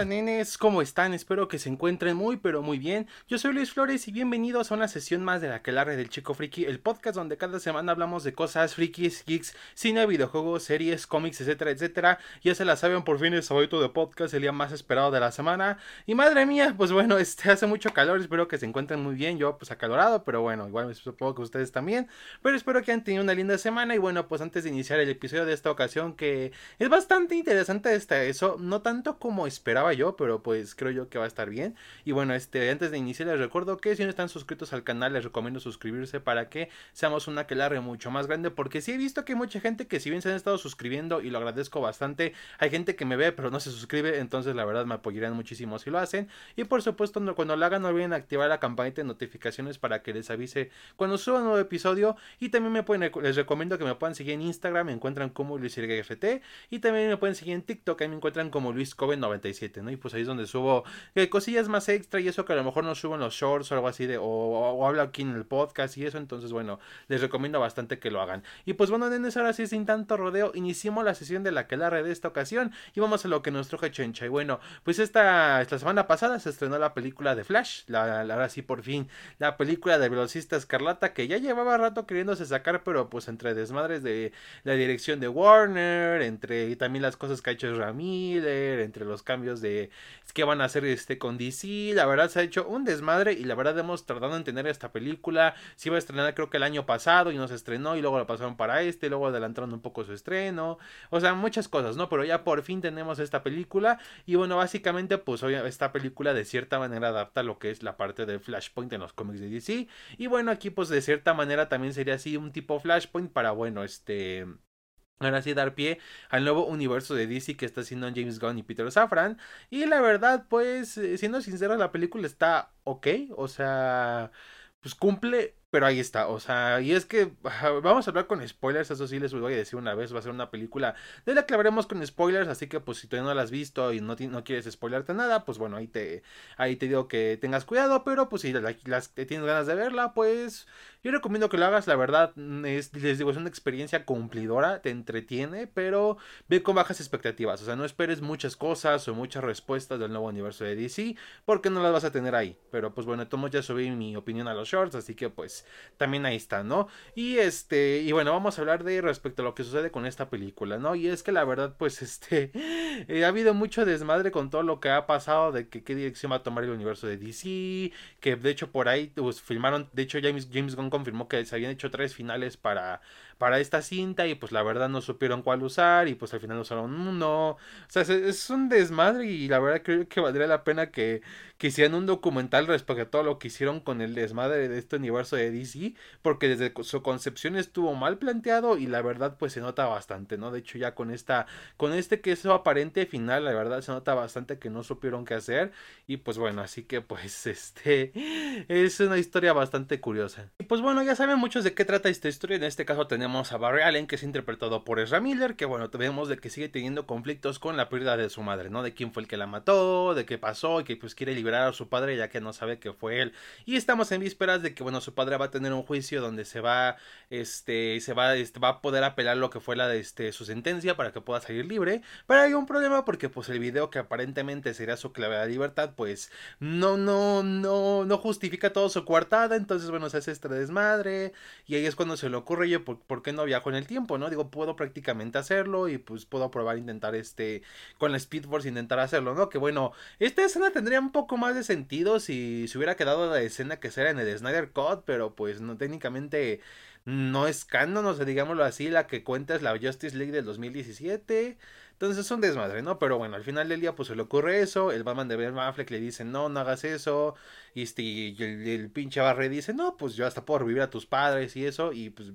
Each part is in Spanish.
onda nenes? ¿Cómo están? Espero que se encuentren muy pero muy bien. Yo soy Luis Flores y bienvenidos a una sesión más de la Quelarre del Chico Friki, el podcast donde cada semana hablamos de cosas frikis, geeks, cine, videojuegos, series, cómics, etcétera, etcétera. Ya se la saben por fin el favorito de podcast, el día más esperado de la semana. Y madre mía, pues bueno, este hace mucho calor, espero que se encuentren muy bien. Yo pues acalorado, pero bueno, igual supongo que ustedes también. Pero espero que hayan tenido una linda semana y bueno, pues antes de iniciar el episodio de esta ocasión que es bastante interesante esta eso, no tanto como esperaba yo, pero pues creo yo que va a estar bien. Y bueno, este, antes de iniciar les recuerdo que si no están suscritos al canal les recomiendo suscribirse para que seamos una aquelarre mucho más grande, porque sí he visto que hay mucha gente que si bien se han estado suscribiendo y lo agradezco bastante, hay gente que me ve pero no se suscribe, entonces la verdad me apoyarán muchísimo si lo hacen. Y por supuesto no, cuando lo hagan no olviden activar la campanita de notificaciones para que les avise cuando suba un nuevo episodio y también me pueden, les recomiendo que me puedan seguir en Instagram, me encuentran como LuisRT y también me pueden seguir en TikTok, ahí me encuentran como LuisCoven97. Este, y pues ahí es donde subo eh, cosillas más extra y eso que a lo mejor no subo en los shorts o algo así de, o, o, hablo aquí en el podcast y eso, entonces bueno, les recomiendo bastante que lo hagan. Y pues bueno, nenes, ahora sí sin tanto rodeo, iniciamos la sesión de la que la red de esta ocasión y vamos a lo que nos trajo Chencha. Y bueno, pues esta, esta semana pasada se estrenó la película de Flash, la, la, ahora sí por fin, la película de Velocista Escarlata que ya llevaba rato queriéndose sacar, pero pues entre desmadres de la dirección de Warner, entre y también las cosas que ha hecho Ramírez, entre los cambios de qué van a hacer este con DC. La verdad se ha hecho un desmadre y la verdad hemos tratado en tener esta película. Se iba a estrenar creo que el año pasado y no se estrenó y luego la pasaron para este, luego adelantaron un poco su estreno. O sea, muchas cosas, ¿no? Pero ya por fin tenemos esta película y bueno, básicamente pues esta película de cierta manera adapta lo que es la parte de Flashpoint en los cómics de DC. Y bueno, aquí pues de cierta manera también sería así un tipo Flashpoint para bueno, este Ahora sí dar pie al nuevo universo de DC que está haciendo James Gunn y Peter Safran. Y la verdad, pues, eh, siendo sincero, la película está ok. O sea, pues cumple pero ahí está, o sea, y es que vamos a hablar con spoilers, eso sí les voy a decir una vez, va a ser una película de la que hablaremos con spoilers, así que pues si todavía no la has visto y no, no quieres spoilarte nada, pues bueno, ahí te, ahí te digo que tengas cuidado, pero pues si las, tienes ganas de verla, pues yo recomiendo que lo hagas, la verdad, mm, es, les digo, es una experiencia cumplidora, te entretiene, pero ve con bajas expectativas, o sea, no esperes muchas cosas o muchas respuestas del nuevo universo de DC, porque no las vas a tener ahí, pero pues bueno, tomo ya subí mi opinión a los shorts, así que pues también ahí está, ¿no? Y este, y bueno, vamos a hablar de respecto a lo que sucede con esta película, ¿no? Y es que la verdad, pues este, eh, ha habido mucho desmadre con todo lo que ha pasado, de que qué dirección va a tomar el universo de DC, que de hecho por ahí pues, filmaron, de hecho James, James Gunn confirmó que se habían hecho tres finales para para esta cinta y pues la verdad no supieron cuál usar y pues al final usaron uno. O sea, es, un desmadre y la verdad creo que valdría la pena que, que hicieran un documental respecto a todo lo que hicieron con el desmadre de este universo de DC, porque desde su concepción estuvo mal planteado y la verdad pues se nota bastante, ¿no? De hecho ya con esta, con este que es su aparente final, la verdad se nota bastante que no supieron qué hacer y pues bueno, así que pues este es una historia bastante curiosa. Y pues bueno, ya saben muchos de qué trata esta historia, en este caso tenemos a Barry Allen, que es interpretado por Ezra Miller, que bueno, vemos de que sigue teniendo conflictos con la pérdida de su madre, ¿no? De quién fue el que la mató, de qué pasó, y que pues quiere liberar a su padre ya que no sabe que fue él. Y estamos en vísperas de que, bueno, su padre va a tener un juicio donde se va, este, se va, este, va a poder apelar lo que fue la de este, su sentencia para que pueda salir libre. Pero hay un problema porque pues el video que aparentemente sería su clave de libertad, pues no, no, no, no justifica todo su coartada, entonces bueno, se hace este desmadre, y ahí es cuando se le ocurre, yo, ¿por, por qué no viajo en el tiempo, no? Digo, puedo prácticamente hacerlo y pues puedo probar intentar este con la Speed Force intentar hacerlo, ¿no? Que bueno, esta escena tendría un poco más de sentido si se hubiera quedado la escena que será en el Snyder Cut, pero pues no técnicamente no es canon, o sea, digámoslo así, la que cuenta es la Justice League del 2017. Entonces es un desmadre, ¿no? Pero bueno, al final del día pues se le ocurre eso, el Batman de Ben Affleck le dice, no, no hagas eso, y, este, el, pinche Barre dice, no, pues yo hasta puedo revivir a tus padres y eso, y pues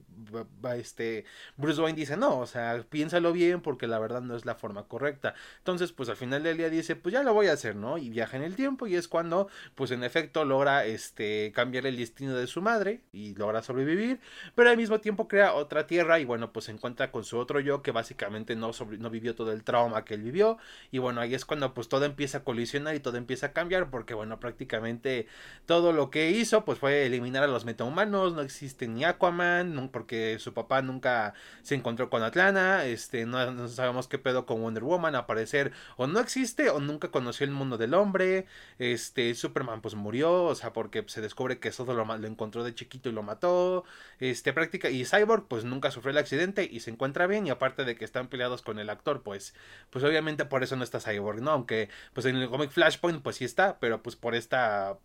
este, Bruce Wayne dice, no, o sea, piénsalo bien porque la verdad no es la forma correcta. Entonces pues al final del dice, pues ya lo voy a hacer, ¿no? Y viaja en el tiempo y es cuando pues en efecto logra este cambiar el destino de su madre y logra sobrevivir, pero al mismo tiempo crea otra tierra y bueno, pues se encuentra con su otro yo que básicamente no, no vivió todo el trauma que él vivió y bueno, ahí es cuando pues todo empieza a colisionar y todo empieza a cambiar porque bueno, prácticamente todo lo que hizo pues fue eliminar a los metahumanos, no existe ni Aquaman, porque su papá nunca se encontró con Atlanta, este, no, sabemos qué pedo con Wonder Woman, aparecer o no existe o nunca conoció el mundo del hombre, este, Superman pues murió, o sea, porque se descubre que eso lo, encontró de chiquito y lo mató, este, práctica, y Cyborg pues nunca sufrió el accidente y se encuentra bien y aparte de que están peleados con el actor, pues, pues obviamente por eso no está Cyborg, ¿no? Aunque pues en el cómic Flashpoint pues sí está, pero pues por esta,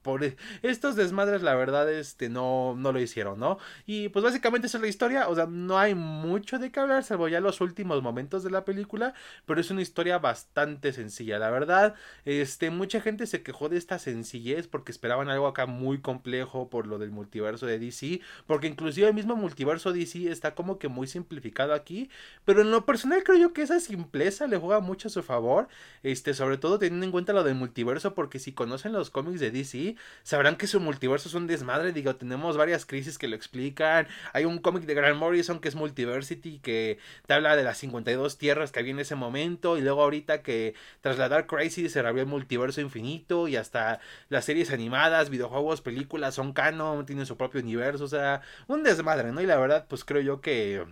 estos desmadres la verdad este no, no lo hicieron, ¿no? Y pues básicamente esa es la historia, o sea, no hay mucho de qué hablar, salvo ya los últimos momentos de la película, pero es una historia bastante sencilla, la verdad, este, mucha gente se quejó de esta sencillez porque esperaban algo acá muy complejo por lo del multiverso de DC, porque inclusive el mismo multiverso DC está como que muy simplificado aquí, pero en lo personal creo yo que esa simpleza le juega mucho a su favor, este, sobre todo teniendo en cuenta lo del multiverso, porque si conocen los cómics de DC, sabrán que su multiverso es un desmadre, digo, tenemos varias crisis que lo explican, hay un cómic de Grant Morrison que es Multiversity, que te habla de las 52 tierras que había en ese momento, y luego ahorita que tras la Dark Crisis se reabrió el multiverso infinito, y hasta las series animadas, videojuegos, películas son canon, tienen su propio universo, o sea, un desmadre, ¿no? Y la verdad, pues creo yo que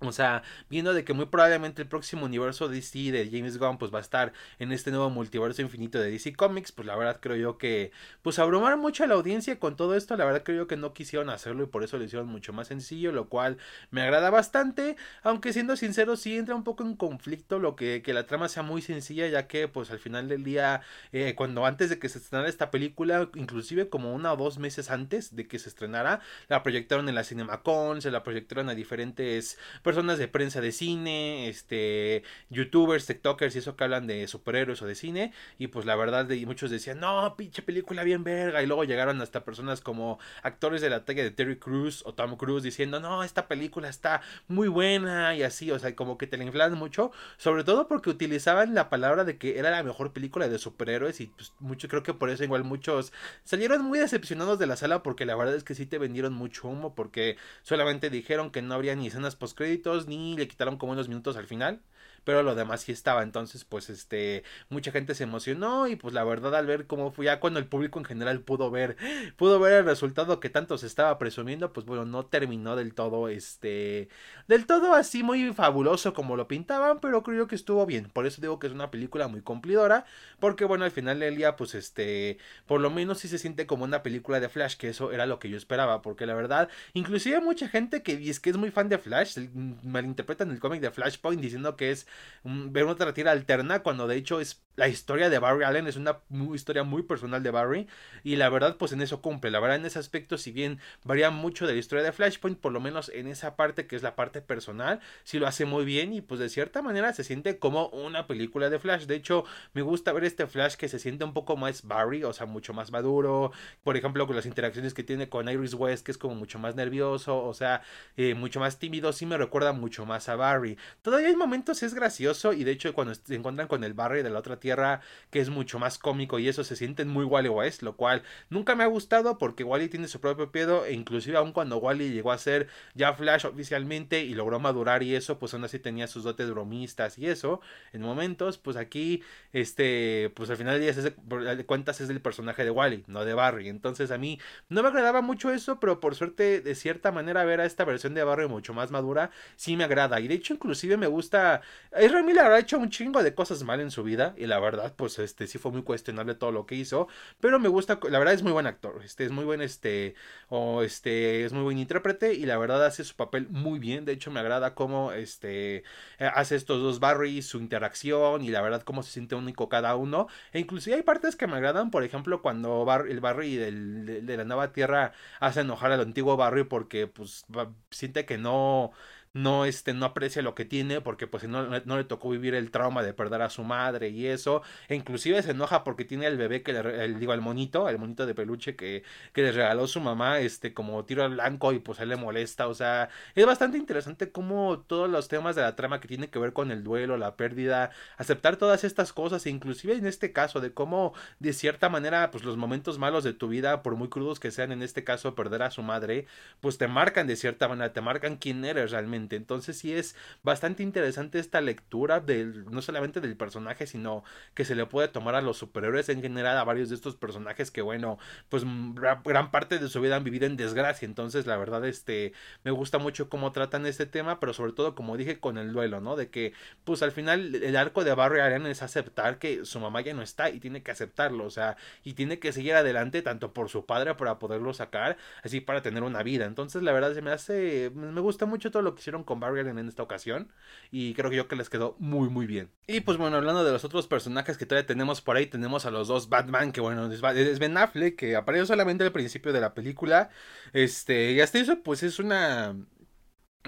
o sea, viendo de que muy probablemente el próximo universo DC de James Gunn pues va a estar en este nuevo multiverso infinito de DC Comics, pues la verdad creo yo que pues abrumaron mucho a la audiencia con todo esto, la verdad creo yo que no quisieron hacerlo y por eso lo hicieron mucho más sencillo, lo cual me agrada bastante, aunque siendo sincero sí entra un poco en conflicto lo que, que la trama sea muy sencilla, ya que pues al final del día, eh, cuando antes de que se estrenara esta película, inclusive como una o dos meses antes de que se estrenara, la proyectaron en la CinemaCon, se la proyectaron a diferentes personas de prensa de cine, este, youtubers, tiktokers y eso que hablan de superhéroes o de cine. Y pues la verdad, de, muchos decían, no, pinche película bien verga. Y luego llegaron hasta personas como actores de la talla de Terry Crews o Tom Cruise diciendo, no, esta película está muy buena y así, o sea, como que te la inflan mucho. Sobre todo porque utilizaban la palabra de que era la mejor película de superhéroes y pues mucho, creo que por eso igual muchos salieron muy decepcionados de la sala porque la verdad es que sí te vendieron mucho humo porque solamente dijeron que no habría ni escenas ni le quitaron como unos minutos al final pero lo demás sí estaba. Entonces, pues este, mucha gente se emocionó y pues la verdad al ver cómo fue ya cuando el público en general pudo ver, pudo ver el resultado que tanto se estaba presumiendo, pues bueno, no terminó del todo, este, del todo así muy fabuloso como lo pintaban, pero creo que estuvo bien. Por eso digo que es una película muy cumplidora, porque bueno, al final del día, pues este, por lo menos sí se siente como una película de Flash, que eso era lo que yo esperaba, porque la verdad, inclusive mucha gente que es que es muy fan de Flash, malinterpretan el cómic de Flashpoint diciendo que es ver otra tira alterna cuando de hecho es la historia de Barry Allen es una historia muy personal de Barry y la verdad pues en eso cumple, la verdad en ese aspecto si bien varía mucho de la historia de Flashpoint, por lo menos en esa parte que es la parte personal, sí lo hace muy bien y pues de cierta manera se siente como una película de Flash, de hecho me gusta ver este Flash que se siente un poco más Barry, o sea mucho más maduro, por ejemplo con las interacciones que tiene con Iris West que es como mucho más nervioso, o sea eh, mucho más tímido, sí me recuerda mucho más a Barry, todavía hay momentos es gracioso y de hecho cuando se encuentran con el Barry de la otra tierra que es mucho más cómico y eso se sienten muy Wally West, lo cual nunca me ha gustado porque Wally tiene su propio pedo e inclusive aun cuando Wally llegó a ser ya Flash oficialmente y logró madurar y eso, pues aún así tenía sus dotes bromistas y eso en momentos, pues aquí este, pues al final de, de cuentas es del personaje de Wally, no de Barry, entonces a mí no me agradaba mucho eso, pero por suerte de cierta manera ver a esta versión de Barry mucho más madura sí me agrada. Y de hecho inclusive me gusta Ezra Miller ha hecho un chingo de cosas mal en su vida y la verdad, pues este sí fue muy cuestionable todo lo que hizo, pero me gusta, la verdad es muy buen actor, este es muy buen este o este es muy buen intérprete y la verdad hace su papel muy bien, de hecho me agrada cómo este eh, hace estos dos Barry, su interacción y la verdad cómo se siente único cada uno, e inclusive hay partes que me agradan, por ejemplo, cuando el Barry de, la nueva Tierra hace enojar al antiguo Barry porque pues siente que no no, este, no aprecia lo que tiene porque pues no, no le tocó vivir el trauma de perder a su madre y eso, e inclusive se enoja porque tiene el bebé que le, el, digo, el monito, el monito de peluche que, que le regaló su mamá, este, como tiro al blanco y pues él le molesta, o sea, es bastante interesante cómo todos los temas de la trama que tienen que ver con el duelo, la pérdida, aceptar todas estas cosas, e inclusive en este caso de cómo de cierta manera, pues los momentos malos de tu vida, por muy crudos que sean en este caso, perder a su madre, pues te marcan de cierta manera, te marcan quién eres realmente, entonces sí es bastante interesante esta lectura del, no solamente del personaje, sino que se le puede tomar a los superhéroes en general, a varios de estos personajes que bueno, pues gran parte de su vida han vivido en desgracia, entonces la verdad este me gusta mucho cómo tratan este tema, pero sobre todo como dije con el duelo, ¿no? De que pues al final el arco de Barry Allen es aceptar que su mamá ya no está y tiene que aceptarlo, o sea, y tiene que seguir adelante tanto por su padre para poderlo sacar, así para tener una vida. Entonces, la verdad se me hace me gusta mucho todo lo que hicieron con Barry Allen en esta ocasión y creo que yo que les quedó muy muy bien. Y pues bueno, hablando de los otros personajes que todavía tenemos por ahí, tenemos a los dos Batman, que bueno, es Ben Affleck, que apareció solamente al principio de la película. Este, y hasta eso pues es una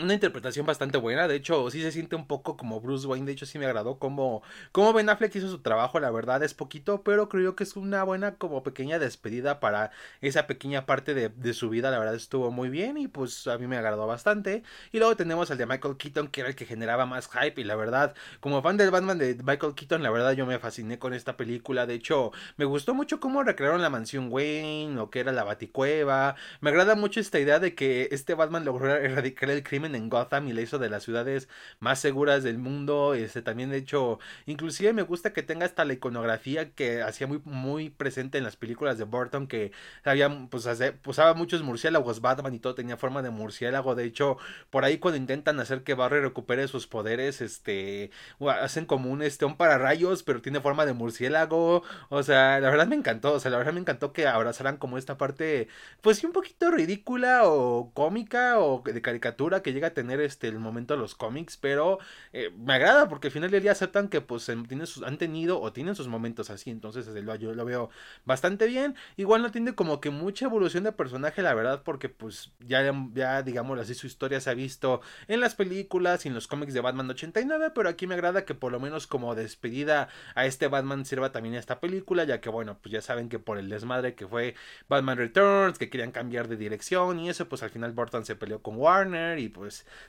una interpretación bastante buena, de hecho sí se siente un poco como Bruce Wayne, de hecho sí me agradó como, como Ben Affleck hizo su trabajo, la verdad es poquito, pero creo que es una buena como pequeña despedida para esa pequeña parte de, de, su vida, la verdad estuvo muy bien y pues a mí me agradó bastante. Y luego tenemos al de Michael Keaton, que era el que generaba más hype. Y la verdad, como fan del Batman de Michael Keaton, la verdad yo me fasciné con esta película, de hecho me gustó mucho cómo recrearon la mansión Wayne o que era la Baticueva, me agrada mucho esta idea de que este Batman logró erradicar el crimen en Gotham y la hizo de las ciudades más seguras del mundo. Este también de hecho, inclusive me gusta que tenga hasta la iconografía que hacía muy muy presente en las películas de Burton que había pues usaba muchos murciélagos Batman y todo tenía forma de murciélago. De hecho, por ahí cuando intentan hacer que Barry recupere sus poderes, este hacen como un este un pararrayos, pero tiene forma de murciélago. O sea, la verdad me encantó, o sea, la verdad me encantó que abrazaran como esta parte pues sí un poquito ridícula o cómica o de caricatura que llega a tener este el momento de los cómics, pero eh, me agrada porque al final del día aceptan que pues tienen sus, han tenido o tienen sus momentos así, entonces yo lo veo bastante bien. Igual no tiene como que mucha evolución de personaje, la verdad, porque pues ya, ya digamos así su historia se ha visto en las películas y en los cómics de Batman 89, pero aquí me agrada que por lo menos como despedida a este Batman sirva también esta película, ya que bueno, pues ya saben que por el desmadre que fue Batman Returns, que querían cambiar de dirección y eso, pues al final Burton se peleó con Warner y pues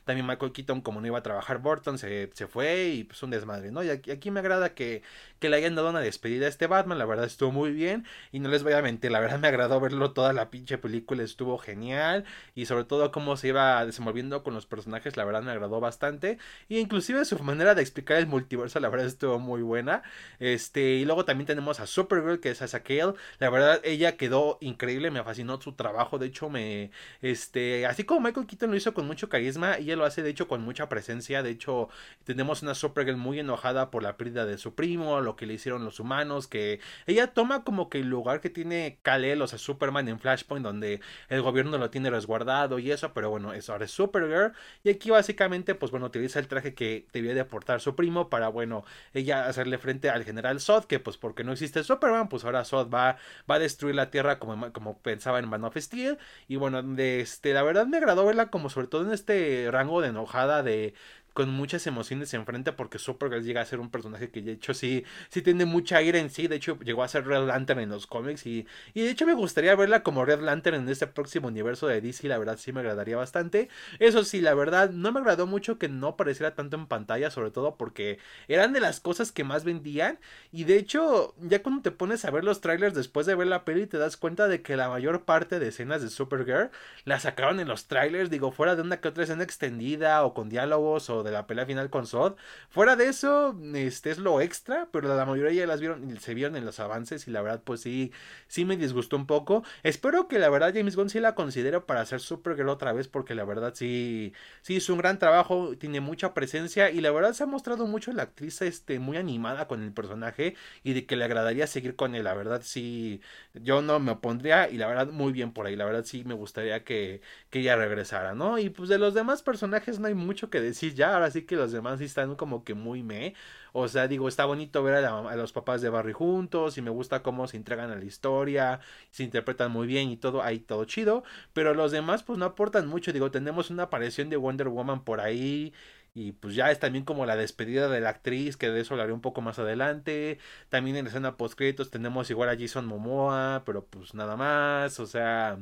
también Michael Keaton, como no iba a trabajar Burton, se, se fue y pues un desmadre, ¿no? Y aquí, aquí, me agrada que, que le hayan dado una despedida a este Batman, la verdad estuvo muy bien y no les voy a mentir, la verdad me agradó verlo toda la pinche película, estuvo genial y sobre todo cómo se iba desenvolviendo con los personajes, la verdad me agradó bastante y inclusive su manera de explicar el multiverso, la verdad estuvo muy buena. Este, y luego también tenemos a Supergirl, que es a Kale, la verdad ella quedó increíble, me fascinó su trabajo, de hecho me, este, así como Michael Keaton lo hizo con mucho y ella lo hace de hecho con mucha presencia. De hecho, tenemos una Supergirl muy enojada por la pérdida de su primo, lo que le hicieron los humanos, que ella toma como que el lugar que tiene Kal-El, o sea, Superman en Flashpoint, donde el gobierno lo tiene resguardado y eso, pero bueno, eso ahora es Supergirl. Y aquí básicamente, pues bueno, utiliza el traje que debía de aportar su primo para, bueno, ella hacerle frente al general Zod, que pues porque no existe Superman, pues ahora Zod va, va a destruir la Tierra como, como pensaba en Man of Steel. Y bueno, de este, la verdad me agradó verla como sobre todo en este rango de enojada de con muchas emociones enfrente porque Supergirl llega a ser un personaje que de hecho sí, sí tiene mucha ira en sí, de hecho llegó a ser Red Lantern en los cómics y, y de hecho me gustaría verla como Red Lantern en este próximo universo de DC, la verdad sí me agradaría bastante. Eso sí, la verdad no me agradó mucho que no apareciera tanto en pantalla, sobre todo porque eran de las cosas que más vendían. Y de hecho ya cuando te pones a ver los trailers después de ver la peli te das cuenta de que la mayor parte de escenas de Supergirl la sacaron en los trailers, digo, fuera de una que otra escena extendida o con diálogos o de la pelea final con Sod. Fuera de eso, este es lo extra, pero la mayoría ya las vieron, se vieron en los avances y la verdad pues sí, sí me disgustó un poco. Espero que la verdad James Gunn sí la considere para hacer Supergirl otra vez porque la verdad sí, sí hizo un gran trabajo, tiene mucha presencia y la verdad se ha mostrado mucho la actriz este, muy animada con el personaje y de que le agradaría seguir con él. La verdad sí, yo no me opondría y la verdad muy bien por ahí. La verdad sí me gustaría que, que ella regresara, ¿no? Y pues de los demás personajes no hay mucho que decir ya ahora sí que los demás sí están como que muy me. O sea, digo, está bonito ver a, los papás de Barry juntos y me gusta cómo se entregan a la historia, se interpretan muy bien y todo, ahí todo chido. Pero los demás pues no aportan mucho, digo, tenemos una aparición de Wonder Woman por ahí. Y pues ya es también como la despedida de la actriz, que de eso hablaré un poco más adelante. También en la escena post créditos tenemos igual a Jason Momoa, pero pues nada más, o sea,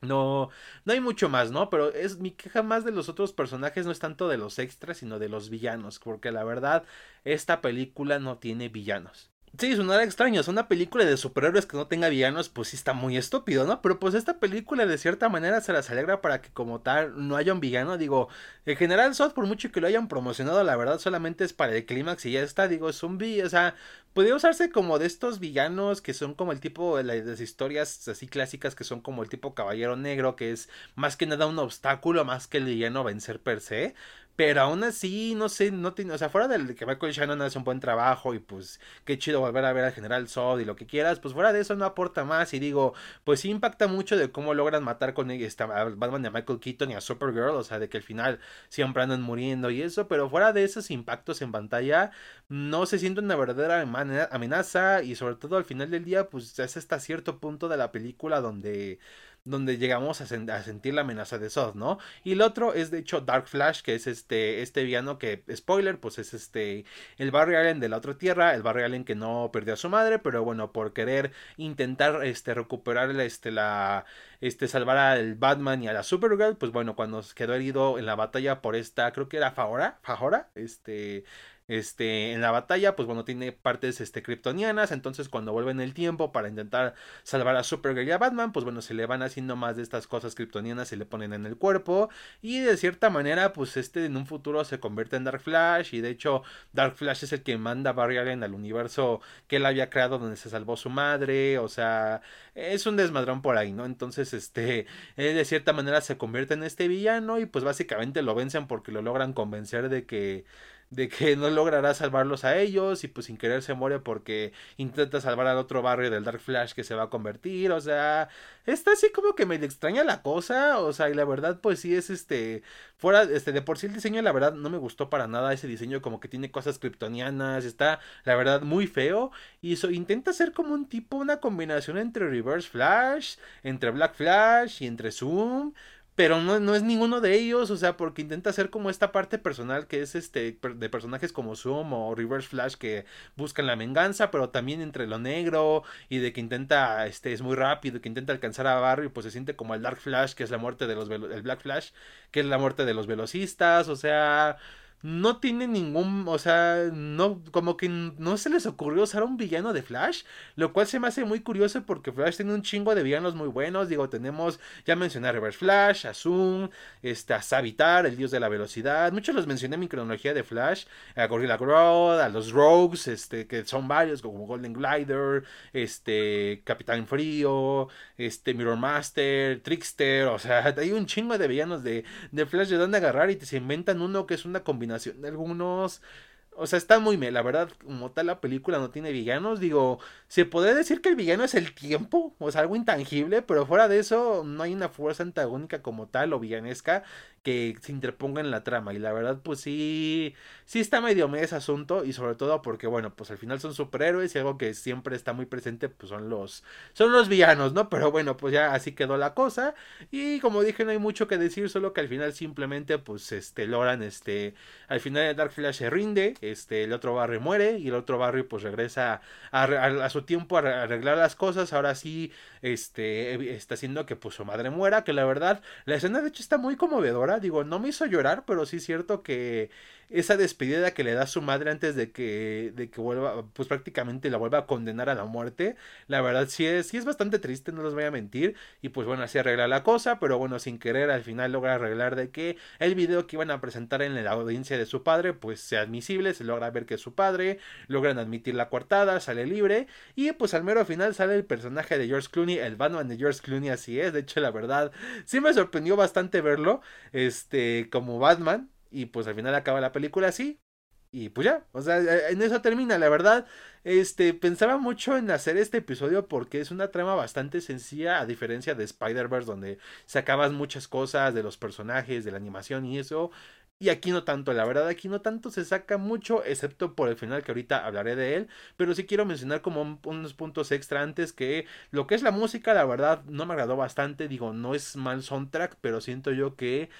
no, no hay mucho más, ¿no? Pero es mi queja más de los otros personajes, no es tanto de los extras, sino de los villanos, porque la verdad, esta película no tiene villanos. Sí, sonará extraño, es una película de superhéroes que no tenga villanos, pues sí está muy estúpido, ¿no? Pero pues esta película de cierta manera se las alegra para que como tal no haya un villano, digo, en general Sod por mucho que lo hayan promocionado, la verdad solamente es para el clímax y ya está, digo, es un o sea, podría usarse como de estos villanos que son como el tipo de las historias así clásicas que son como el tipo caballero negro, que es más que nada un obstáculo, más que el villano vencer per se, pero aún así, no sé, no tiene, o sea, fuera del que Michael Shannon hace un buen trabajo y pues qué chido volver a ver al General Zod y lo que quieras, pues fuera de eso no aporta más y digo, pues sí impacta mucho de cómo logran matar con esta, a Batman a Michael Keaton y a Supergirl, o sea, de que al final siempre andan muriendo y eso, pero fuera de esos impactos en pantalla, no se siente una verdadera amenaza y sobre todo al final del día, pues es hasta cierto punto de la película donde donde llegamos a, sentir la amenaza de Zod, ¿no? Y el otro es de hecho Dark Flash, que es este, este villano que, spoiler, pues es este, el Barry Allen de la otra tierra, el Barry Allen que no perdió a su madre, pero bueno, por querer intentar, este, recuperar, este, la, este, salvar al Batman y a la Supergirl, pues bueno, cuando quedó herido en la batalla por esta, creo que era Fajora, Fajora, este, este, en la batalla, pues bueno, tiene partes este, entonces cuando vuelve en el tiempo para intentar salvar a Supergirl y a Batman, pues bueno, se le van haciendo más de estas cosas kryptonianas, se le ponen en el cuerpo y de cierta manera, pues este en un futuro se convierte en Dark Flash y de hecho Dark Flash es el que manda a Barry Allen al universo que él había creado donde se salvó su madre, o sea, es un desmadrón por ahí, ¿no? Entonces, este, de cierta manera se convierte en este villano y pues básicamente lo vencen porque lo logran convencer de que de que no logrará salvarlos a ellos y pues sin querer se muere porque intenta salvar al otro barrio del Dark Flash que se va a convertir, o sea, está así como que me extraña la cosa, o sea, y la verdad pues sí es este, fuera, este, de por sí el diseño la verdad no me gustó para nada ese diseño como que tiene cosas kryptonianas, está la verdad muy feo y eso intenta ser como un tipo, una combinación entre Reverse Flash, entre Black Flash y entre Zoom, pero no, no, es ninguno de ellos, o sea, porque intenta hacer como esta parte personal que es este de personajes como Zoom o Reverse Flash que buscan la venganza, pero también entre lo negro y de que intenta, este, es muy rápido, que intenta alcanzar a Barry, pues se siente como el Dark Flash, que es la muerte de los, el Black Flash, que es la muerte de los velocistas, o sea, no tiene ningún, o sea, no, como que no se les ocurrió usar un villano de Flash, lo cual se me hace muy curioso porque Flash tiene un chingo de villanos muy buenos, digo, tenemos, ya mencioné a Reverse Flash, a Zoom, este, a Savitar, el dios de la velocidad, muchos los mencioné en mi cronología de Flash, a Gorilla Grodd, a los Rogues, este, que son varios, como Golden Glider, este, Capitán Frío, este, Mirror Master, Trickster, o sea, hay un chingo de villanos de, de Flash de donde agarrar y te se inventan uno que es una combinación de algunos. O sea, está muy me, la verdad, como tal la película no tiene villanos, digo, se puede decir que el villano es el tiempo, o sea, algo intangible, pero fuera de eso no hay una fuerza antagónica como tal o villanesca que se interponga en la trama. Y la verdad, pues sí, sí está medio medio ese asunto. Y sobre todo porque, bueno, pues al final son superhéroes y algo que siempre está muy presente, pues son los, son los villanos, ¿no? Pero bueno, pues ya así quedó la cosa. Y como dije, no hay mucho que decir, solo que al final simplemente, pues, este, logran, este, al final Dark Flash se rinde, este, el otro barrio muere y el otro barrio, pues, regresa a, a su tiempo a arreglar las cosas. Ahora sí, este, está haciendo que, pues, su madre muera, que la verdad, la escena de hecho está muy conmovedora digo, no me hizo llorar, pero sí es cierto que esa despedida que le da su madre antes de que, de que vuelva, pues prácticamente la vuelva a condenar a la muerte, la verdad sí es, sí es bastante triste, no les voy a mentir, y pues bueno, así arregla la cosa, pero bueno, sin querer al final logra arreglar de que el video que iban a presentar en la audiencia de su padre, pues sea admisible, se logra ver que es su padre, logran admitir la coartada, sale libre, y pues al mero final sale el personaje de George Clooney, el Batman de George Clooney, así es, de hecho la verdad, sí me sorprendió bastante verlo, este, como Batman, y pues al final acaba la película así. Y pues ya, o sea, e, en eso termina, la verdad. Este, pensaba mucho en hacer este episodio porque es una trama bastante sencilla, a diferencia de Spider-Verse, donde sacabas muchas cosas de los personajes, de la animación y eso. Y aquí no tanto, la verdad, aquí no tanto se saca mucho, excepto por el final que ahorita hablaré de él. Pero sí quiero mencionar como unos puntos extra antes que lo que es la música, la verdad, no me agradó bastante. Digo, no es mal soundtrack, pero siento yo que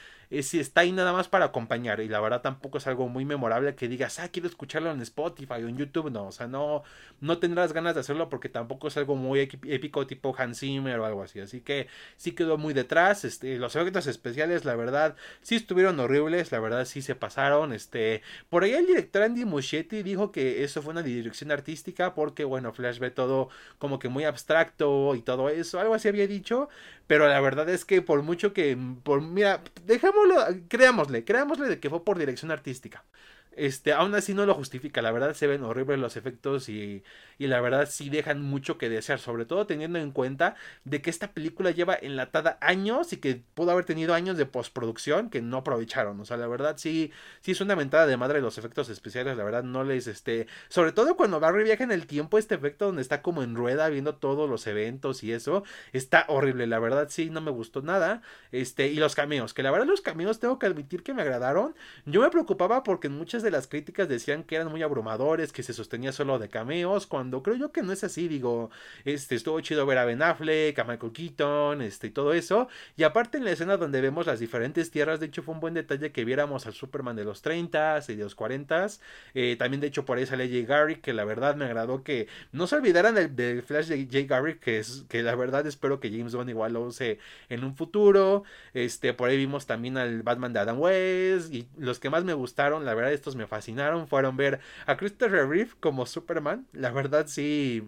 si está ahí nada más para acompañar y la verdad tampoco es algo muy memorable que digas, ah, quiero escucharlo en Spotify o en YouTube, no, o sea, no, no tendrás ganas de hacerlo porque tampoco es algo muy épico tipo Hans Zimmer o algo así, así que sí quedó muy detrás, este, los efectos especiales, la verdad, sí estuvieron horribles, la verdad sí se pasaron, este, por ahí el director Andy Muschietti dijo que eso fue una dirección artística porque, bueno, Flash ve todo como que muy abstracto y todo eso, algo así había dicho, pero la verdad es que por mucho que, por, mira, dejémoslo, creámosle, creámosle de que fue por dirección artística. Este, aún así no lo justifica, la verdad se ven horribles los efectos y, y, la verdad sí dejan mucho que desear, sobre todo teniendo en cuenta de que esta película lleva enlatada años y que pudo haber tenido años de postproducción que no aprovecharon, o sea, la verdad sí, sí es una mentada de madre los efectos especiales, la verdad no les, este, sobre todo cuando Barry viaja en el tiempo, este efecto donde está como en rueda viendo todos los eventos y eso, está horrible, la verdad sí no me gustó nada, este, y los cameos, que la verdad los cameos tengo que admitir que me agradaron, yo me preocupaba porque muchas de las críticas decían que eran muy abrumadores, que se sostenía solo de cameos, creo yo que no es así, digo, este, estuvo chido ver a Ben Affleck, a Michael Keaton, este, y todo eso, y aparte en la escena donde vemos las diferentes tierras, de hecho fue un buen detalle que viéramos al Superman de los 30 y de los 40, eh, también de hecho por ahí sale Jay Garrick, que la verdad me agradó que no se olvidaran del, Flash de Jay Garrick, que es, que la verdad espero que James Bond igual lo use en un futuro, este, por ahí vimos también al Batman de Adam West, y los que más me gustaron, la verdad estos me fascinaron fueron ver a Christopher Reeve como Superman. La verdad sí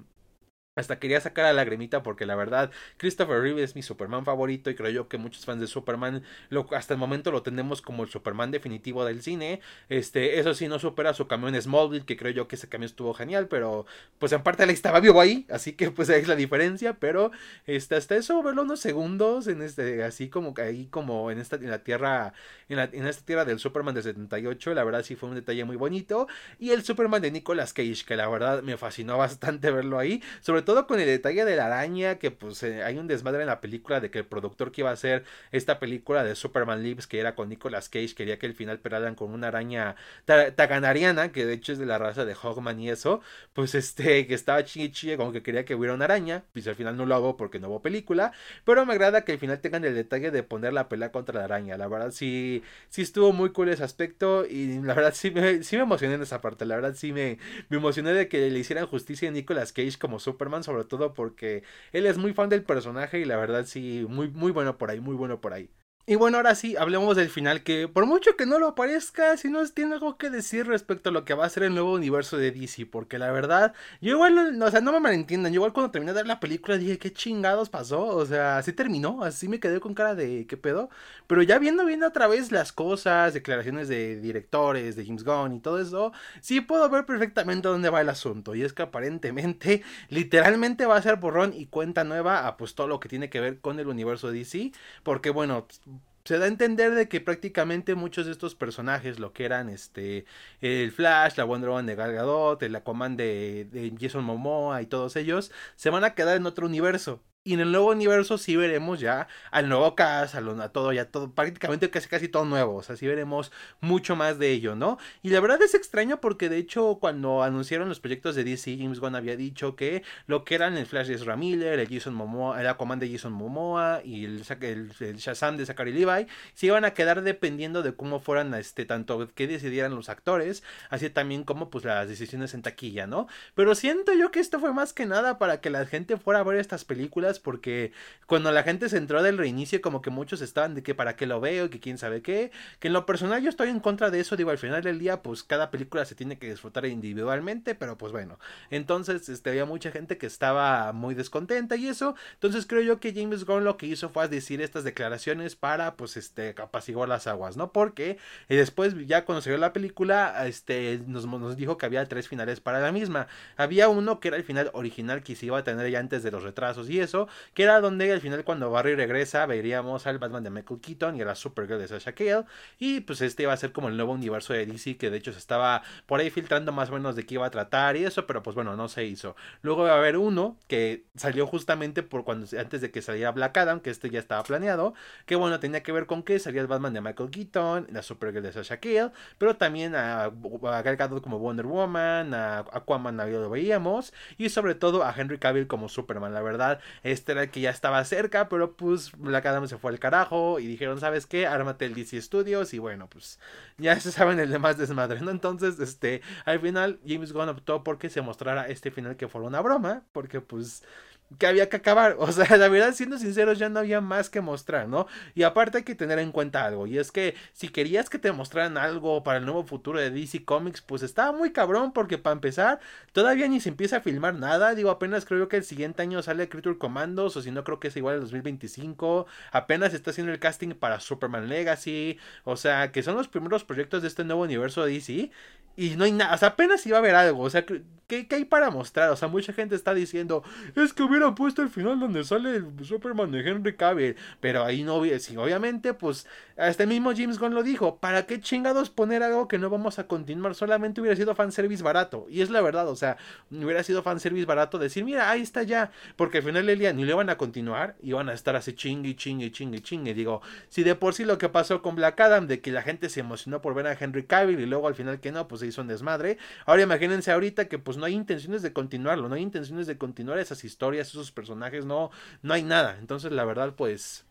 hasta quería sacar a la lagrimita porque la verdad Christopher Reeve es mi Superman favorito y creo yo que muchos fans de Superman lo, hasta el momento lo tenemos como el Superman definitivo del cine. Este, eso sí no supera su camión Smallville que creo yo que ese camión estuvo genial, pero pues en parte él estaba vivo ahí, así que pues ahí es la diferencia, pero este, hasta eso verlo unos segundos en este así como que ahí como en esta en la tierra en, la, en esta tierra del Superman de 78, la verdad sí fue un detalle muy bonito y el Superman de Nicolas Cage que la verdad me fascinó bastante verlo ahí, sobre todo con el detalle de la araña, que pues eh, hay un desmadre en la película de que el productor que iba a hacer esta película de Superman Lives, que era con Nicolas Cage, quería que el final peraran con una araña taganariana, que de hecho es de la raza de Hogman y eso, pues este, que estaba chille como que quería que hubiera una araña, pues al final no lo hago porque no hubo película, pero me agrada que al final tengan el detalle de poner la pelea contra la araña, la verdad sí, sí estuvo muy cool ese aspecto y la verdad sí me, sí me emocioné en esa parte, la verdad sí me, me emocioné de que le hicieran justicia a Nicolas Cage como Superman sobre todo porque él es muy fan del personaje y la verdad sí, muy, muy bueno por ahí, muy bueno por ahí. Y bueno, ahora sí, hablemos del final, que por mucho que no lo parezca, si no tiene algo que decir respecto a lo que va a ser el nuevo universo de DC, porque la verdad, yo igual, o sea, no me malentiendan, yo igual cuando terminé de ver la película dije, ¿qué chingados pasó? O sea, así terminó, así me quedé con cara de, ¿qué pedo? Pero ya viendo bien otra vez las cosas, declaraciones de directores, de James Gunn y todo eso, sí puedo ver perfectamente dónde va el asunto, y es que aparentemente, literalmente va a ser borrón y cuenta nueva a pues todo lo que tiene que ver con el universo de DC, porque bueno, se da a entender de que prácticamente muchos de estos personajes, lo que eran este el Flash, la Wonder Woman de Gal Gadot, el Aquaman de, de Jason Momoa y todos ellos, se van a quedar en otro universo. Y en el nuevo universo sí veremos ya al nuevo cast, a, todo, ya todo, prácticamente casi casi todo nuevo. O sea, sí veremos mucho más de ello, ¿no? Y la verdad es extraño porque de hecho cuando anunciaron los proyectos de DC, James Gunn había dicho que lo que eran el Flash de Ezra Miller, el Jason Momoa, el Aquaman de Jason Momoa y el, el, Shazam de Zachary Levi, se iban a quedar dependiendo de cómo fueran, este, tanto que decidieran los actores, así también como pues las decisiones en taquilla, ¿no? Pero siento yo que esto fue más que nada para que la gente fuera a ver estas películas porque cuando la gente se entró del reinicio como que muchos estaban de que para qué lo veo, que quién sabe qué, que en lo personal yo estoy en contra de eso, digo, al final del día pues cada película se tiene que disfrutar individualmente, pero pues bueno, entonces este, había mucha gente que estaba muy descontenta y eso, entonces creo yo que James Gunn lo que hizo fue decir estas declaraciones para pues este apaciguar las aguas, ¿no? Porque y después ya cuando se vio la película, este nos, nos dijo que había tres finales para la misma, había uno que era el final original que se iba a tener ya antes de los retrasos y eso, que era donde al final cuando Barry regresa veríamos al Batman de Michael Keaton y a la Supergirl de Sasha Cale, y pues este iba a ser como el nuevo universo de DC, que de hecho se estaba por ahí filtrando más o menos de qué iba a tratar y eso, pero pues bueno, no se hizo. Luego va a haber uno que salió justamente por cuando antes de que saliera Black Adam, que este ya estaba planeado, que bueno, tenía que ver con que salía el Batman de Michael Keaton, la Supergirl de Sasha Cale, pero también a, a como Wonder Woman, a Aquaman lo veíamos, y sobre todo a Henry Cavill como Superman, la verdad, este era el que ya estaba cerca, pero pues Black Adam se fue al carajo y dijeron, ¿sabes qué? Ármate el DC Studios y bueno, pues ya se saben el demás desmadre, ¿no? Entonces, este, al final James Gunn optó porque se mostrara este final que fuera una broma, porque pues que había que acabar. O sea, la verdad, siendo sinceros, ya no había más que mostrar, ¿no? Y aparte hay que tener en cuenta algo, y es que si querías que te mostraran algo para el nuevo futuro de DC Comics, pues estaba muy cabrón, porque para empezar, todavía ni se empieza a filmar nada. Digo, apenas creo que el siguiente año sale Creature Commandos, o si no, creo que es igual el 2025. Apenas está haciendo el casting para Superman Legacy, o sea, que son los primeros proyectos de este nuevo universo de DC. Y no hay nada, o sea, apenas iba a haber algo, o sea, ¿qué, hay para mostrar? O sea, mucha gente está diciendo, es que hubiera puesto el final donde sale el Superman de Henry Cavill, pero ahí no, obviamente, pues, este mismo James Gunn lo dijo, ¿para qué chingados poner algo que no vamos a continuar? Solamente hubiera sido fanservice barato, y es la verdad, o sea, hubiera sido fanservice barato decir, mira, ahí está ya, porque al final del día ni le van a continuar, y van a estar así chingue, chingue, chingue, chingue, digo, si de por sí lo que pasó con Black Adam, de que la gente se emocionó por ver a Henry Cavill, y luego al final que no, pues se hizo un desmadre. Ahora imagínense ahorita que pues no hay intenciones de continuarlo, no hay intenciones de continuar esas historias, esos personajes, no, no hay nada. Entonces la verdad pues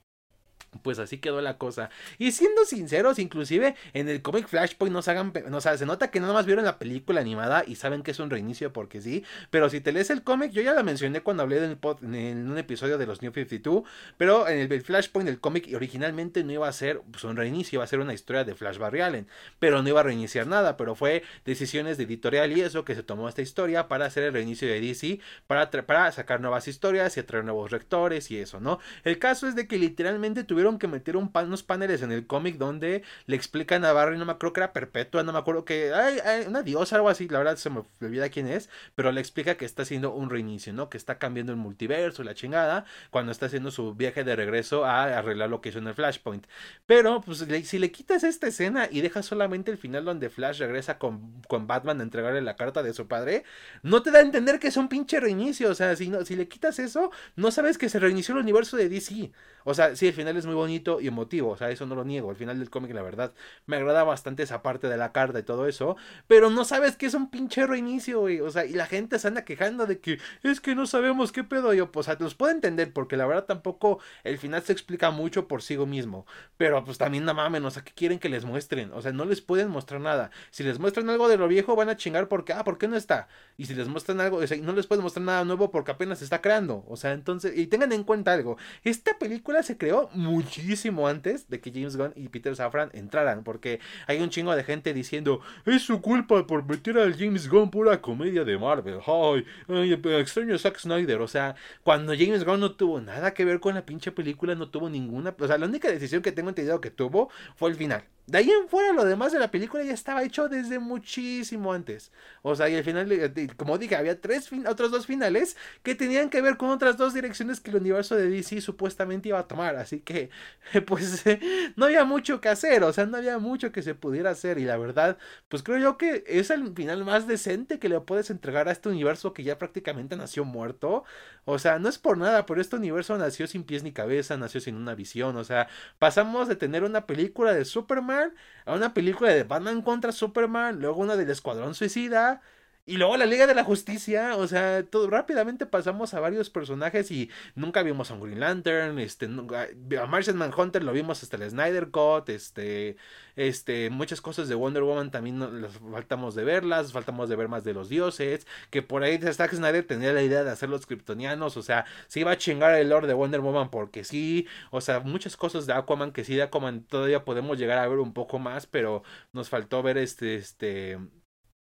pues así quedó la cosa. Y siendo sinceros, inclusive en el cómic Flashpoint no se hagan. O sea, se nota que nada más vieron la película animada y saben que es un reinicio porque sí. Pero si te lees el cómic, yo ya la mencioné cuando hablé en, un episodio de los New 52. Pero en el, Flashpoint del cómic originalmente no iba a ser pues, un reinicio, iba a ser una historia de Flash Barry Allen. Pero no iba a reiniciar nada. Pero fue decisiones de editorial y eso que se tomó esta historia para hacer el reinicio de DC. Para, para sacar nuevas historias y atraer nuevos rectores y eso, ¿no? El caso es de que literalmente tuvieron que meter un unos paneles en el cómic donde le explican a Barry, no me acuerdo que era Perpetua, no me acuerdo que, ay, una diosa, algo así, la verdad se me olvida quién es, pero le explica que está haciendo un reinicio, ¿no? Que está cambiando el multiverso, la chingada, cuando está haciendo su viaje de regreso a arreglar lo que hizo en el Flashpoint. Pero, pues, si le quitas esta escena y dejas solamente el final donde Flash regresa con, con Batman a entregarle la carta de su padre, no te da a entender que es un pinche reinicio, o sea, si, no, si le quitas eso, no sabes que se reinició el universo de DC. O sea, sí, el final es muy bonito y emotivo, o sea, eso no lo niego. Al final del cómic, la verdad, me agrada bastante esa parte de la carta y todo eso, pero no sabes que es un pinche reinicio, güey. O sea, y la gente se anda quejando de que es que no sabemos qué pedo. Yo, pues, o sea, los puedo entender, porque la verdad tampoco el final se explica mucho por sí mismo. Pero pues también no mamen, o sea, ¿qué quieren que les muestren? O sea, no les pueden mostrar nada. Si les muestran algo de lo viejo, van a chingar porque, ah, ¿por qué no está? Y si les muestran algo, o sea, no les pueden mostrar nada nuevo porque apenas se está creando. O sea, entonces, y tengan en cuenta algo, esta película se creó muchísimo antes de que James Gunn y Peter Safran entraran, porque hay un chingo de gente diciendo, es su culpa por meter al James Gunn pura comedia de Marvel. Ay, ay, extraño Zack Snyder. O sea, cuando James Gunn no tuvo nada que ver con la pinche película, no tuvo ninguna. O sea, la única decisión que tengo entendido que tuvo fue el final. De ahí en fuera, lo demás de la película ya estaba hecho desde muchísimo antes. O sea, y al final, como dije, había tres otros dos finales que tenían que ver con otras dos direcciones que el universo de DC supuestamente iba a tomar. Así que, pues, no había mucho que hacer. O sea, no había mucho que se pudiera hacer. Y la verdad, pues creo yo que es el final más decente que le puedes entregar a este universo que ya prácticamente nació muerto. O sea, no es por nada, pero este universo nació sin pies ni cabeza, nació sin una visión. O sea, pasamos de tener una película de Superman a una película de Batman contra Superman, luego una del Escuadrón Suicida, y luego la Liga de la Justicia, o sea, todo rápidamente pasamos a varios personajes y nunca vimos a un Green Lantern, este, a Martian Manhunter lo vimos hasta el Snyder Cut, este, este, muchas cosas de Wonder Woman también las faltamos de verlas, faltamos de ver más de los dioses, que por ahí Zack Snyder tenía la idea de hacer los kryptonianos, o sea, se iba a chingar el lore de Wonder Woman porque sí, o sea, muchas cosas de Aquaman que sí de Aquaman todavía podemos llegar a ver un poco más, pero nos faltó ver este, este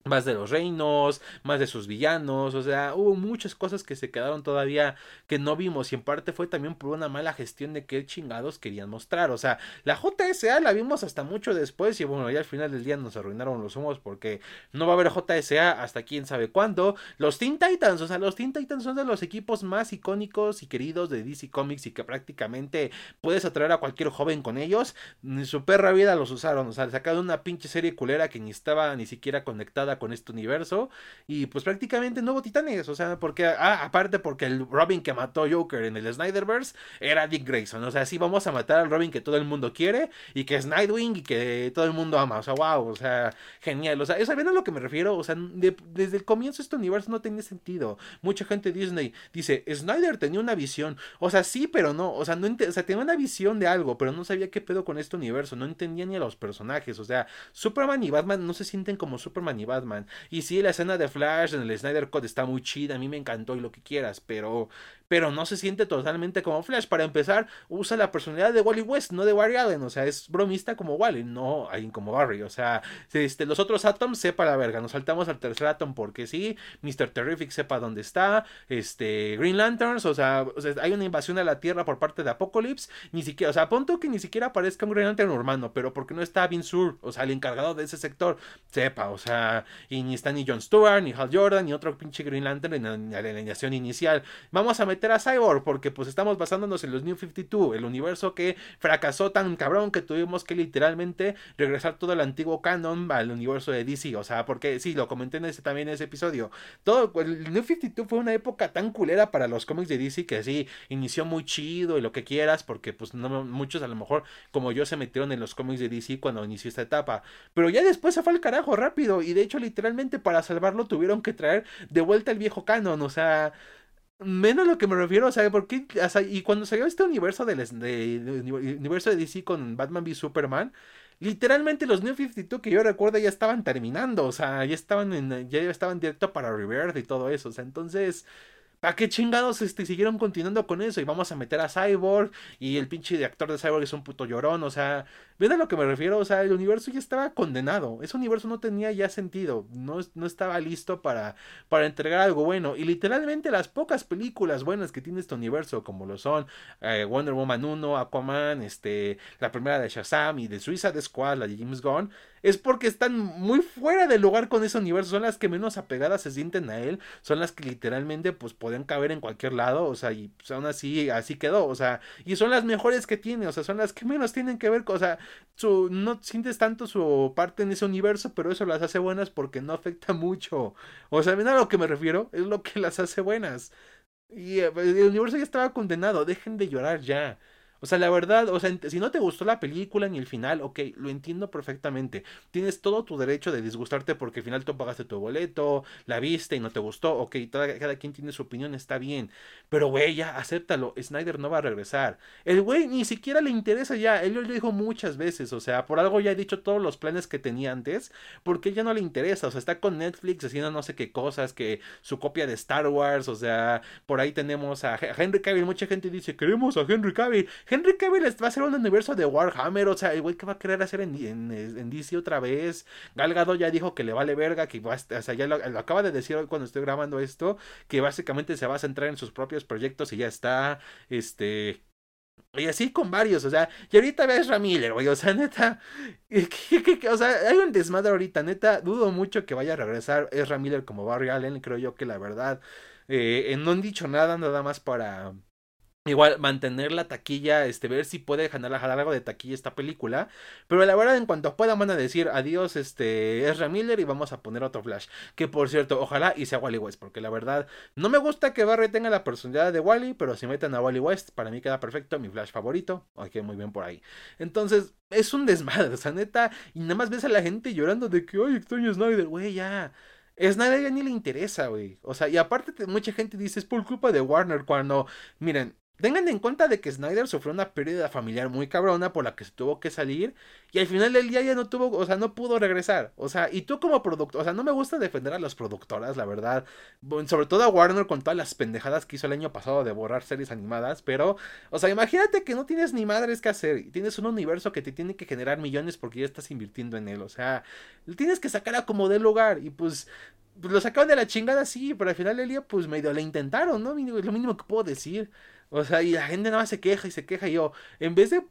más de los reinos, más de sus villanos, o sea, hubo muchas cosas que se quedaron todavía que no vimos y en parte fue también por una mala gestión de qué chingados querían mostrar, o sea, la JSA la vimos hasta mucho después y bueno, ya al final del día nos arruinaron los humos porque no va a haber JSA hasta quién sabe cuándo, los Teen Titans, o sea, los Teen Titans son de los equipos más icónicos y queridos de DC Comics y que prácticamente puedes atraer a cualquier joven con ellos, ni su perra vida los usaron, o sea, sacaron una pinche serie culera que ni estaba ni siquiera conectada con este universo. Y pues prácticamente no hubo titanes. O sea, porque, ah, aparte porque el Robin que mató Joker en el Snyderverse era Dick Grayson. O sea, sí vamos a matar al Robin que todo el mundo quiere y que es Nightwing y que todo el mundo ama. O sea, wow, o sea, genial. O sea, ¿saben a lo que me refiero? O sea, desde el comienzo este universo no tenía sentido. Mucha gente Disney dice, Snyder tenía una visión. O sea, sí, pero no. O sea, no o sea, tenía una visión de algo, pero no sabía qué pedo con este universo. No entendía ni a los personajes. O sea, Superman y Batman no se sienten como Superman y Batman y sí, la escena de Flash en el Snyder Code está muy chida, a mí me encantó y lo que quieras, pero pero no se siente totalmente como Flash. Para empezar, usa la personalidad de Wally West, no de Barry Allen, o sea, es bromista como Wally, no alguien como Barry, o sea, este, los otros Atoms sepa la verga, nos saltamos al tercer Atom porque sí, Mr. Terrific sepa dónde está, este, Green Lanterns, o sea, hay una invasión a la Tierra por parte de Apocalypse, ni siquiera, o sea, punto que ni siquiera aparezca un Green Lantern humano, pero porque no está Vin Sur, o sea, el encargado de ese sector, sepa, o sea, y ni está ni John Stewart, ni Hal Jordan, ni otro pinche Green Lantern en la alineación inicial. Vamos a meter a Cyborg porque pues estamos basándonos en los New 52, el universo que fracasó tan cabrón que tuvimos que literalmente regresar todo el antiguo canon al universo de DC, o sea, porque sí, lo comenté en ese, también en ese episodio. Todo el New 52 fue una época tan culera para los cómics de DC que sí, inició muy chido y lo que quieras porque pues no muchos a lo mejor como yo se metieron en los cómics de DC cuando inició esta etapa, pero ya después se fue al carajo rápido y de hecho literalmente para salvarlo tuvieron que traer de vuelta el viejo canon, o sea, Menos lo que me refiero, o sea, porque y cuando salió este universo de, universo de DC con Batman v Superman, literalmente los New 52 que yo recuerdo ya estaban terminando, o sea, ya estaban en, ya estaban directo para Rebirth y todo eso, o sea, entonces ¿Para qué chingados este, siguieron continuando con eso? Y vamos a meter a Cyborg. Y el pinche de actor de Cyborg es un puto llorón. O sea, ¿ven a lo que me refiero? O sea, el universo ya estaba condenado. Ese universo no tenía ya sentido. No, no estaba listo para, para entregar algo bueno. Y literalmente las pocas películas buenas que tiene este universo, como lo son eh, Wonder Woman 1, Aquaman, este, la primera de Shazam y de Suicide Squad, la de James Gunn, es porque están muy fuera de lugar con ese universo. Son las que menos apegadas se sienten a él. Son las que literalmente pues pueden caber en cualquier lado. O sea, y pues, aún así, así quedó. O sea, y son las mejores que tiene. O sea, son las que menos tienen que ver. O sea, su, no sientes tanto su parte en ese universo, pero eso las hace buenas porque no afecta mucho. O sea, ¿ven a lo que me refiero? Es lo que las hace buenas. Y eh, el universo ya estaba condenado. Dejen de llorar ya. O sea, la verdad, o sea, si no te gustó la película ni el final, ok, lo entiendo perfectamente. Tienes todo tu derecho de disgustarte porque al final tú pagaste tu boleto, la viste y no te gustó, ok, cada quien tiene su opinión, está bien. Pero, güey, ya, acéptalo, Snyder no va a regresar. El güey ni siquiera le interesa ya, él lo dijo muchas veces, o sea, por algo ya ha dicho todos los planes que tenía antes, porque ya no le interesa, o sea, está con Netflix haciendo no sé qué cosas, que su copia de Star Wars, o sea, por ahí tenemos a Henry Cavill, mucha gente dice, queremos a Henry Cavill. Henry Cavill va a hacer un universo de Warhammer, o sea, el güey que va a querer hacer en, DC otra vez. Galgado ya dijo que le vale verga, que va, o sea, ya lo, acaba de decir hoy cuando estoy grabando esto, que básicamente se va a centrar en sus propios proyectos y ya está, este... Y así con varios, o sea, y ahorita ves Ramiller, güey, o sea, neta, o sea, hay un desmadre ahorita, neta, dudo mucho que vaya a regresar es Miller como Barry Allen, creo yo que la verdad, eh, no han dicho nada, nada más para Igual mantener la taquilla, este, ver si puede ganar algo de taquilla esta película. Pero la verdad, en cuanto puedan, van a decir adiós, este, Ezra Miller y vamos a poner otro Flash. Que por cierto, ojalá y sea Wally West, porque la verdad, no me gusta que Barry tenga la personalidad de Wally, pero si meten a Wally West, para mí queda perfecto, mi Flash favorito. Ok, muy bien por ahí. Entonces, es un desmadre, o sea, neta, y nada más ves a la gente llorando de que, ay, extraño Snyder, güey, ya. Snyder ya ni le interesa, güey. O sea, y aparte mucha gente dice, es por culpa de Warner cuando, miren, Tengan en cuenta de que Snyder sufrió una pérdida familiar muy cabrona por la que se tuvo que salir y al final del día ya no tuvo, o sea, no pudo regresar. O sea, y tú como productor, o sea, no me gusta defender a las productoras, la verdad. Sobre todo a Warner con todas las pendejadas que hizo el año pasado de borrar series animadas, pero, o sea, imagínate que no tienes ni madres que hacer y tienes un universo que te tiene que generar millones porque ya estás invirtiendo en él. O sea, tienes que sacar a como de lugar y pues pues lo sacaron de la chingada, sí, pero al final del día, pues medio le intentaron, ¿no? Es lo mínimo que puedo decir. O sea, y la gente nada más se queja y se queja. Y yo, en vez de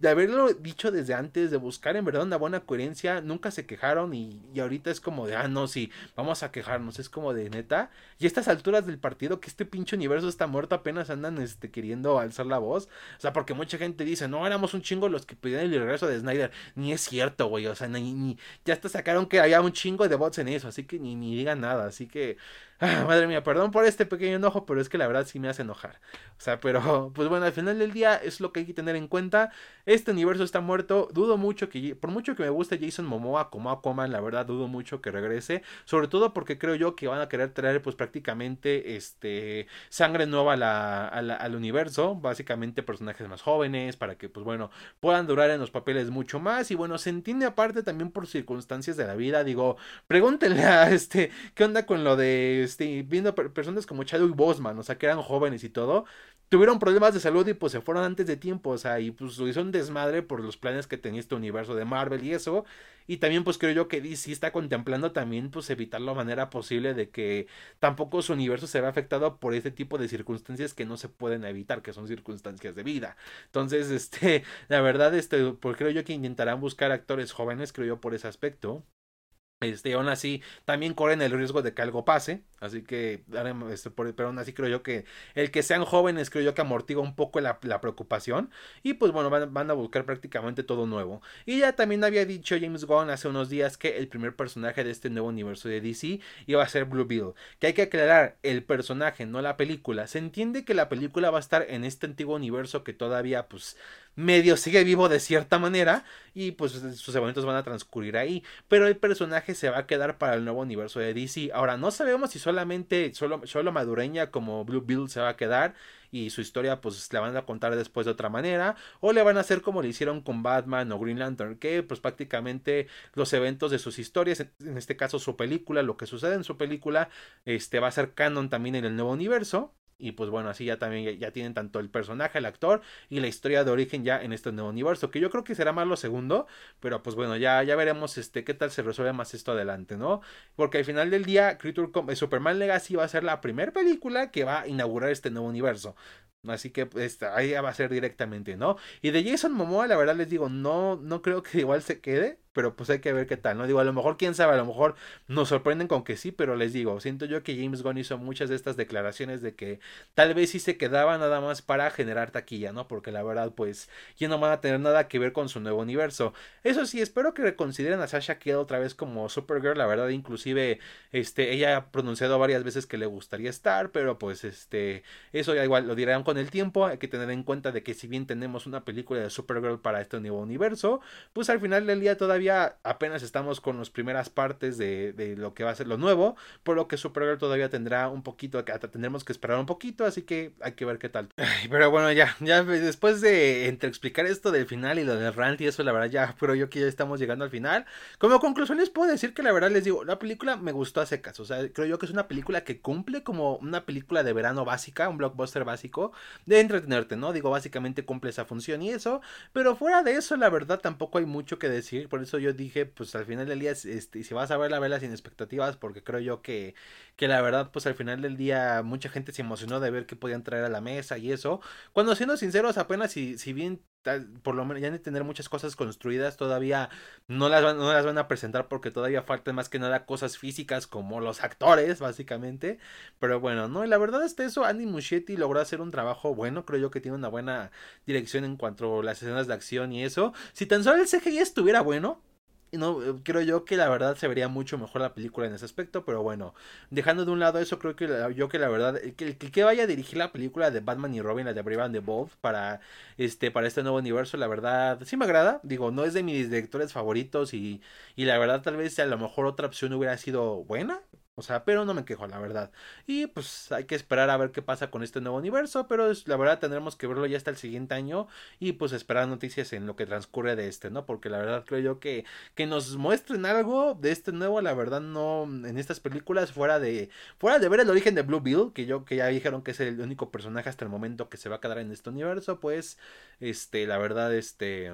de haberlo dicho desde antes, de buscar en verdad una buena coherencia, nunca se quejaron y, y, ahorita es como de, ah, no, sí, vamos a quejarnos, es como de neta. Y a estas alturas del partido, que este pinche universo está muerto, apenas andan este, queriendo alzar la voz. O sea, porque mucha gente dice, no, éramos un chingo los que pedían el regreso de Snyder. Ni es cierto, güey, o sea, ni, ni, ya hasta sacaron que había un chingo de bots en eso, así que ni, ni digan nada, así que Ah, madre mía, perdón por este pequeño enojo, pero es que la verdad sí me hace enojar. O sea, pero pues bueno, al final del día es lo que hay que tener en cuenta. Este universo está muerto. Dudo mucho que, por mucho que me guste Jason Momoa como Aquaman, la verdad dudo mucho que regrese. Sobre todo porque creo yo que van a querer traer pues prácticamente este sangre nueva al universo. Básicamente personajes más jóvenes para que pues bueno puedan durar en los papeles mucho más. Y bueno, se entiende aparte también por circunstancias de la vida. Digo, pregúntenle a este, ¿qué onda con lo de este, viendo personas como Chadwick Boseman, o sea, que eran jóvenes y todo, tuvieron problemas de salud y pues se fueron antes de tiempo, o sea, y pues lo hizo un desmadre por los planes que tenía este universo de Marvel y eso, y también pues creo yo que DC está contemplando también pues evitar la manera posible de que tampoco su universo se vea afectado por este tipo de circunstancias que no se pueden evitar, que son circunstancias de vida. Entonces, este, la verdad, este, pues creo yo que intentarán buscar actores jóvenes, creo yo por ese aspecto. Este, aún así, también corren el riesgo de que algo pase. Así que, este, pero aún así creo yo que el que sean jóvenes, creo yo que amortigua un poco la, preocupación. Y pues bueno, van, a buscar prácticamente todo nuevo. Y ya también había dicho James Gunn hace unos días que el primer personaje de este nuevo universo de DC iba a ser Blue Bill. Que hay que aclarar, el personaje, no la película. Se entiende que la película va a estar en este antiguo universo que todavía, pues, medio sigue vivo de cierta manera y pues sus eventos van a transcurrir ahí, pero el personaje se va a quedar para el nuevo universo de DC. Ahora no sabemos si solamente solo, solo Madureña como Blue Bill se va a quedar y su historia pues la van a contar después de otra manera o le van a hacer como le hicieron con Batman o Green Lantern que pues prácticamente los eventos de sus historias en este caso su película lo que sucede en su película este va a ser canon también en el nuevo universo y pues bueno, así ya también ya, tienen tanto el personaje, el actor y la historia de origen ya en este nuevo universo. Que yo creo que será más lo segundo. Pero pues bueno, ya, ya veremos este qué tal se resuelve más esto adelante, ¿no? Porque al final del día, Creature eh, Superman Legacy va a ser la primera película que va a inaugurar este nuevo universo. Así que pues, ahí va a ser directamente, ¿no? Y de Jason Momoa, la verdad les digo, no, no creo que igual se quede pero pues hay que ver qué tal, ¿no? Digo, a lo mejor, quién sabe, a lo mejor nos sorprenden con que sí, pero les digo, siento yo que James Gunn hizo muchas de estas declaraciones de que tal vez sí se quedaba nada más para generar taquilla, ¿no? Porque la verdad, pues, ya no van a tener nada que ver con su nuevo universo. Eso sí, espero que reconsideren a Sasha Kiel otra vez como Supergirl, la verdad, inclusive, este, ella ha pronunciado varias veces que le gustaría estar, pero pues, este, eso ya igual lo dirán con el tiempo, hay que tener en cuenta de que si bien tenemos una película de Supergirl para este nuevo universo, pues al final del día todavía apenas estamos con las primeras partes de, lo que va a ser lo nuevo, por lo que Supergirl todavía tendrá un poquito, tendremos que esperar un poquito, así que hay que ver qué tal. pero bueno, ya, ya después de entre explicar esto del final y lo del rant y eso, la verdad ya, pero yo que ya estamos llegando al final. Como conclusión les puedo decir que la verdad les digo, la película me gustó a secas, o sea, creo yo que es una película que cumple como una película de verano básica, un blockbuster básico, de entretenerte, ¿no? Digo, básicamente cumple esa función y eso, pero fuera de eso, la verdad tampoco hay mucho que decir, por eso yo dije, pues al final del día, este, si vas a ver la vela sin expectativas, porque creo yo que, que la verdad, pues al final del día mucha gente se emocionó de ver qué podían traer a la mesa y eso. Cuando siendo sinceros, apenas si, si bien por lo menos ya de tener muchas cosas construidas todavía no las, van, no las van a presentar porque todavía faltan más que nada cosas físicas como los actores básicamente. Pero bueno no y la verdad es que eso Andy Muschietti logró hacer un trabajo bueno creo yo que tiene una buena dirección en cuanto a las escenas de acción y eso. Si tan solo el CGI estuviera bueno no, eh, creo yo que la verdad se vería mucho mejor la película en ese aspecto, pero bueno, dejando de un lado eso, creo que yo que la verdad, el que, que, vaya a dirigir la película de Batman y Robin, la de Brave and the para este, para este nuevo universo, la verdad, sí me agrada, digo, no es de mis directores favoritos y, y la verdad tal vez a lo mejor otra opción hubiera sido buena, O sea, pero no me quejo, la verdad. Y pues hay que esperar a ver qué pasa con este nuevo universo, pero la verdad tendremos que verlo ya hasta el siguiente año y pues esperar noticias en lo que transcurre de este, ¿no? Porque la verdad creo yo que que nos muestren algo de este nuevo, la verdad no en estas películas fuera de fuera de ver el origen de Blue Bill, que yo que ya dijeron que es el único personaje hasta el momento que se va a quedar en este universo, pues este la verdad este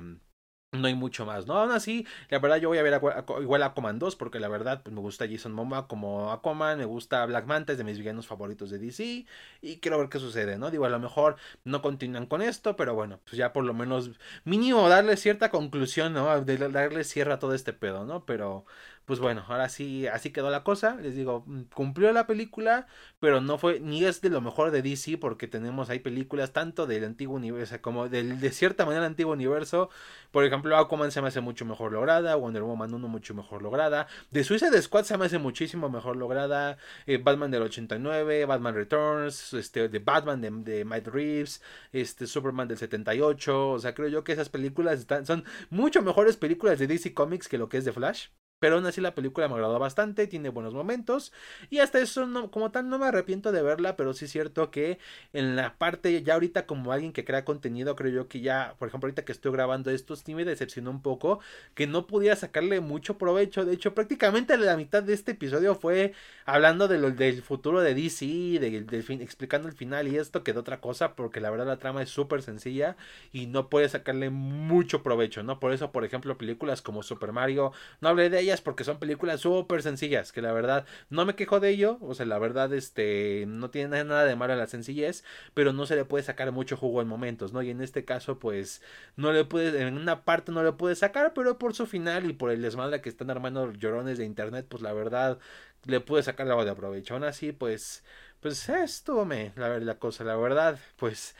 no hay mucho más, ¿no? Aún así, la verdad yo voy a ver igual a Aquaman 2 porque la verdad pues, me gusta Jason Momoa como Aquaman, me gusta Black Manta, es de mis villanos favoritos de DC y quiero ver qué sucede, ¿no? Digo, a lo mejor no continúan con esto, pero bueno, pues ya por lo menos mínimo darle cierta conclusión, ¿no? De darle cierre a todo este pedo, ¿no? Pero pues bueno, ahora sí, así quedó la cosa. Les digo, mm, cumplió la película, pero no fue ni es de lo mejor de DC porque tenemos ahí películas tanto del antiguo universo como del de cierta manera antiguo universo. Por ejemplo, Aquaman se me hace mucho mejor lograda, Wonder Woman 1 mucho mejor lograda, The Suicide Squad se me hace muchísimo mejor lograda, eh, Batman del 89, Batman Returns, este, de Batman de, de Mike Reeves, este, Superman del 78, o sea, creo yo que esas películas están, son mucho mejores películas de DC Comics que lo que es de Flash. Pero aún así la película me agradó bastante, tiene buenos momentos. Y hasta eso, no, como tal, no me arrepiento de verla, pero sí es cierto que en la parte, ya ahorita como alguien que crea contenido, creo yo que ya, por ejemplo, ahorita que estoy grabando esto, sí me decepcionó un poco que no pudiera sacarle mucho provecho. De hecho, prácticamente la mitad de este episodio fue hablando de lo, del futuro de DC, de, fin, explicando el final y esto que de otra cosa, porque la verdad la trama es súper sencilla y no puede sacarle mucho provecho, ¿no? Por eso, por ejemplo, películas como Super Mario, no hablé de porque son películas súper sencillas, que la verdad no me quejo de ello, o sea, la verdad este no tiene nada de malo la sencillez, pero no se le puede sacar mucho jugo en momentos, ¿no? Y en este caso pues no le puede en una parte no le puede sacar, pero por su final y por el desmadre que están armando llorones de internet, pues la verdad le puede sacar algo de aprovecho. Aún así, pues pues esto me la, la cosa, la verdad, pues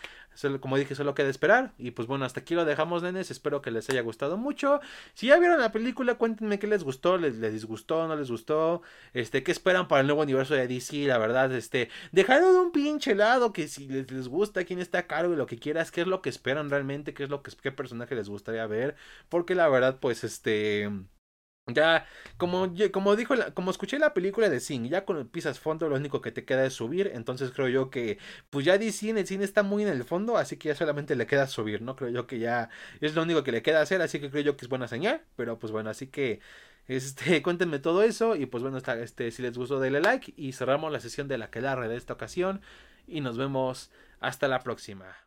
como dije, solo queda esperar. Y pues bueno, hasta aquí lo dejamos, nenes. Espero que les haya gustado mucho. Si ya vieron la película, cuéntenme qué les gustó, les, les disgustó, no les gustó. Este, qué esperan para el nuevo universo de DC, la verdad, este. Dejaron de un pinche lado que si les, les gusta, quién está a cargo y lo que quieras, qué es lo que esperan realmente, qué es lo que qué personaje les gustaría ver. Porque la verdad, pues este. Ya, como, como dijo, como escuché la película de Sing, ya con pisas fondo lo único que te queda es subir, entonces creo yo que, pues ya DC en el cine está muy en el fondo, así que ya solamente le queda subir, ¿no? Creo yo que ya es lo único que le queda hacer, así que creo yo que es buena señal, pero pues bueno, así que, este, cuéntenme todo eso y pues bueno, está, este, si les gustó denle like y cerramos la sesión de la que de esta ocasión y nos vemos hasta la próxima.